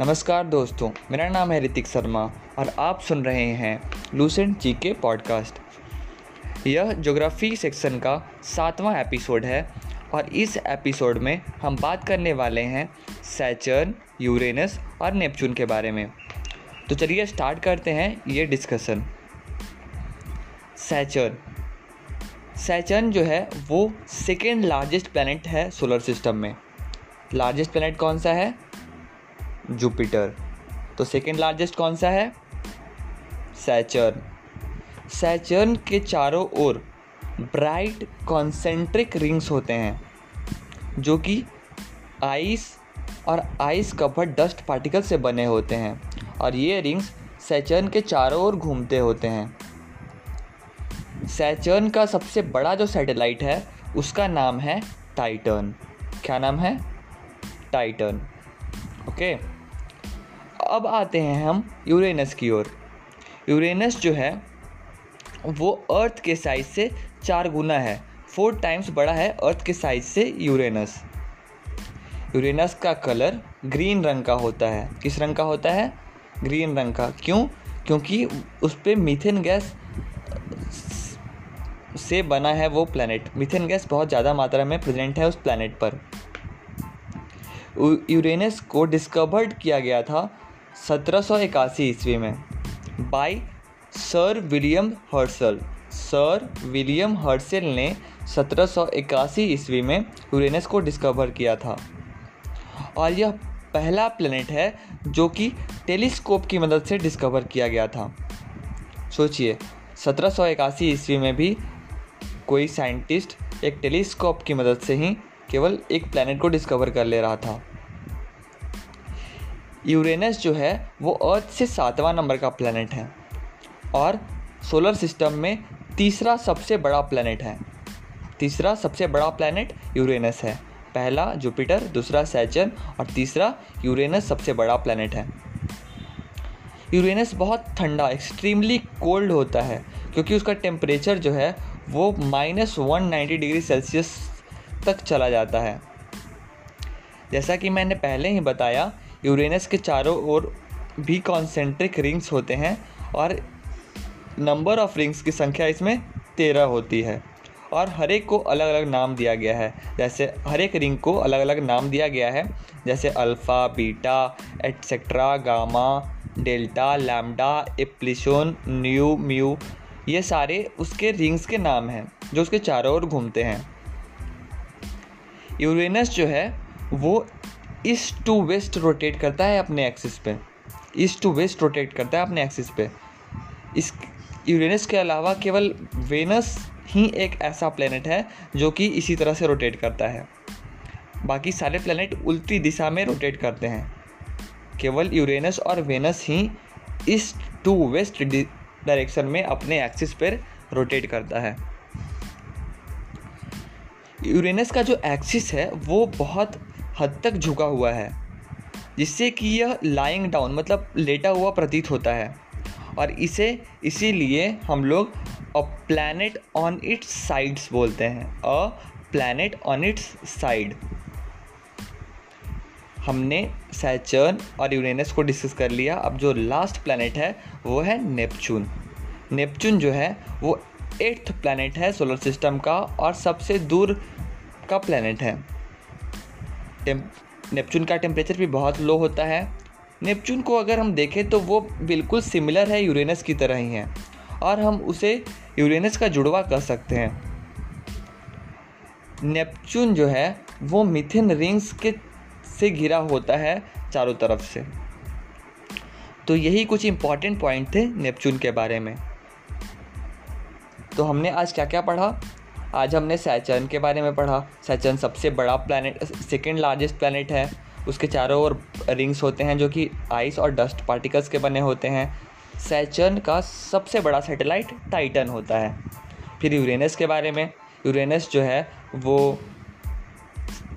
नमस्कार दोस्तों, मेरा नाम है ऋतिक शर्मा और आप सुन रहे हैं लूसेंट जी के पॉडकास्ट। यह ज्योग्राफी सेक्शन का सातवां एपिसोड है और इस एपिसोड में हम बात करने वाले हैं सैचर्न, यूरेनस और नेपचून के बारे में। तो चलिए स्टार्ट करते हैं ये डिस्कशन। सैचर्न। सैचर्न जो है, वो सेकेंड लार्जेस्ट प्लानट है सोलर सिस्टम में। लार्जेस्ट प्लानट कौन सा है? जुपिटर। तो सेकेंड लार्जेस्ट कौन सा है? सैचर्न। सैचर्न के चारों ओर ब्राइट कॉन्सेंट्रिक रिंग्स होते हैं, जो कि आइस और आइस कवर्ड डस्ट पार्टिकल से बने होते हैं, और ये रिंग्स सैचर्न के चारों ओर घूमते होते हैं। सैचर्न का सबसे बड़ा जो सैटेलाइट है, उसका नाम है टाइटन। क्या नाम है? टाइटन। ओके अब आते हैं हम यूरेनस की ओर. यूरेनस जो है, वो अर्थ के साइज़ से चार गुना है. फोर टाइम्स बड़ा है अर्थ के साइज़ से यूरेनस यूरेनस का कलर ग्रीन रंग का होता है. किस रंग का होता है? ग्रीन रंग का. क्यों? क्योंकि उस पर मीथेन गैस से बना है वो प्लानट मीथेन गैस बहुत ज़्यादा मात्रा में प्रेजेंट है उस प्लानट पर. यूरेनस को डिस्कवर्ड किया गया था सत्रह सौ इक्यासी ईस्वी में by Sir William Herschel Sir William Herschel ने सत्रह सौ इक्यासी ईस्वी में यूरेनस को डिस्कवर किया था। और यह पहला प्लेनेट है जो कि टेलीस्कोप की मदद से डिस्कवर किया गया था। सोचिए, सत्रह सौ इक्यासी ईस्वी में भी कोई साइंटिस्ट एक टेलीस्कोप की मदद से ही केवल एक प्लैनेट को डिस्कवर कर ले रहा था। यूरेनस जो है, वो अर्थ से सातवां नंबर का प्लैनेट है। और सोलर सिस्टम में तीसरा सबसे बड़ा प्लैनेट है। तीसरा सबसे बड़ा प्लैनेट यूरेनस है। पहला जुपिटर दूसरा सैचन और तीसरा यूरेनस सबसे बड़ा प्लैनेट है। यूरेनस बहुत ठंडा एक्सट्रीमली कोल्ड होता है, क्योंकि उसका टेम्परेचर जो है, वो minus one ninety degree Celsius तक चला जाता है। जैसा कि मैंने पहले ही बताया, यूरेनस के चारों ओर भी कॉन्सेंट्रिक रिंग्स होते हैं और नंबर ऑफ़ रिंग्स की संख्या इसमें तेरह होती है। और हर एक को अलग अलग नाम दिया गया है। जैसे हर एक रिंग को अलग अलग नाम दिया गया है। जैसे alpha beta etcetera gamma delta lambda epsilon nu mu ये सारे उसके रिंग्स के नाम हैं, जो उसके चारों ओर घूमते हैं। यूरेनस जो है, वो ईस्ट टू वेस्ट रोटेट करता है अपने एक्सिस पे। ईस्ट टू वेस्ट रोटेट करता है अपने एक्सिस पे। इस यूरेनस के अलावा केवल वेनस ही एक ऐसा प्लेनेट है, जो कि इसी तरह से रोटेट करता है। बाकी सारे प्लेनेट उल्टी दिशा में रोटेट करते हैं। केवल यूरेनस और वेनस ही ईस्ट टू वेस्ट डायरेक्शन में अपने एक्सिस पर रोटेट करता है। यूरेनस का जो एक्सिस है, वो बहुत हद तक झुका हुआ है, जिससे कि यह लाइंग डाउन मतलब लेटा हुआ प्रतीत होता है। और इसे, इसीलिए हम लोग a planet on its sides बोलते हैं। A planet on its side हमने सैचर्न और यूरेनस को डिस्कस कर लिया। अब जो लास्ट प्लानट है, वो है नेपचून नेपचून जो है, वो एट्थ प्लानट है सोलर सिस्टम का और सबसे दूर का प्लानट है। नेपचून का टेम्परेचर भी बहुत लो होता है। नेपचून को अगर हम देखें तो वो बिल्कुल सिमिलर है यूरेनस की तरह ही है और हम उसे यूरेनस का जुड़वा कर सकते हैं। नेपचून जो है, वो मिथेन रिंग्स के से घिरा होता है चारों तरफ़ से। तो यही कुछ इंपॉर्टेंट पॉइंट थे नेपचून के बारे में। तो हमने आज क्या क्या पढ़ा? आज हमने सैचर्न के बारे में पढ़ा। सैचर्न सबसे बड़ा प्लानट सेकेंड लार्जेस्ट प्लानट है। उसके चारों ओर रिंग्स होते हैं जो कि आइस और डस्ट पार्टिकल्स के बने होते हैं। सैचर्न का सबसे बड़ा सैटेलाइट टाइटन होता है। फिर यूरेनस के बारे में। यूरेनस जो है, वो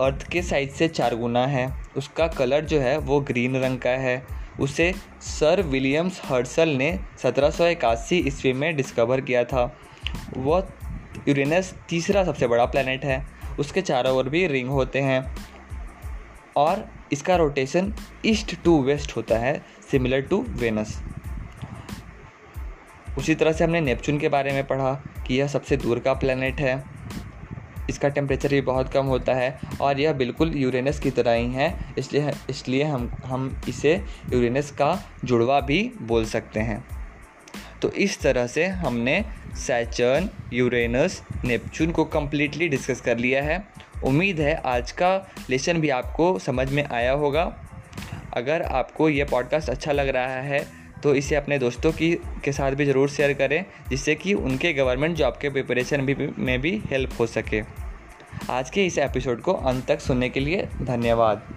अर्थ के साइज़ से चार गुना है। उसका कलर जो है, वो ग्रीन रंग का है। उसे सर विलियम्स हर्सल ने सत्रह सौ इक्यासी ईस्वी में डिस्कवर किया था। वह यूरेनस तीसरा सबसे बड़ा प्लानट है। उसके चारों ओर भी रिंग होते हैं। और इसका रोटेशन ईस्ट टू वेस्ट होता है सिमिलर टू वेनस उसी तरह से हमने नेपचून के बारे में पढ़ा कि यह सबसे दूर का प्लानट है। इसका टेम्परेचर भी बहुत कम होता है और यह बिल्कुल यूरेनस की तरह ही है। इसलिए इसलिए हम हम इसे यूरेनस का जुड़वा भी बोल सकते हैं। तो इस तरह से हमने सैचर्न, यूरेनस नेपचून को कम्प्लीटली डिस्कस कर लिया है। उम्मीद है आज का लेसन भी आपको समझ में आया होगा। अगर आपको यह पॉडकास्ट अच्छा लग रहा है तो इसे अपने दोस्तों की, के साथ भी ज़रूर शेयर करें, जिससे कि उनके गवर्नमेंट जॉब के प्रिपरेशन भी, में भी हेल्प हो सके। आज के इस एपिसोड को अंत तक सुनने के लिए धन्यवाद।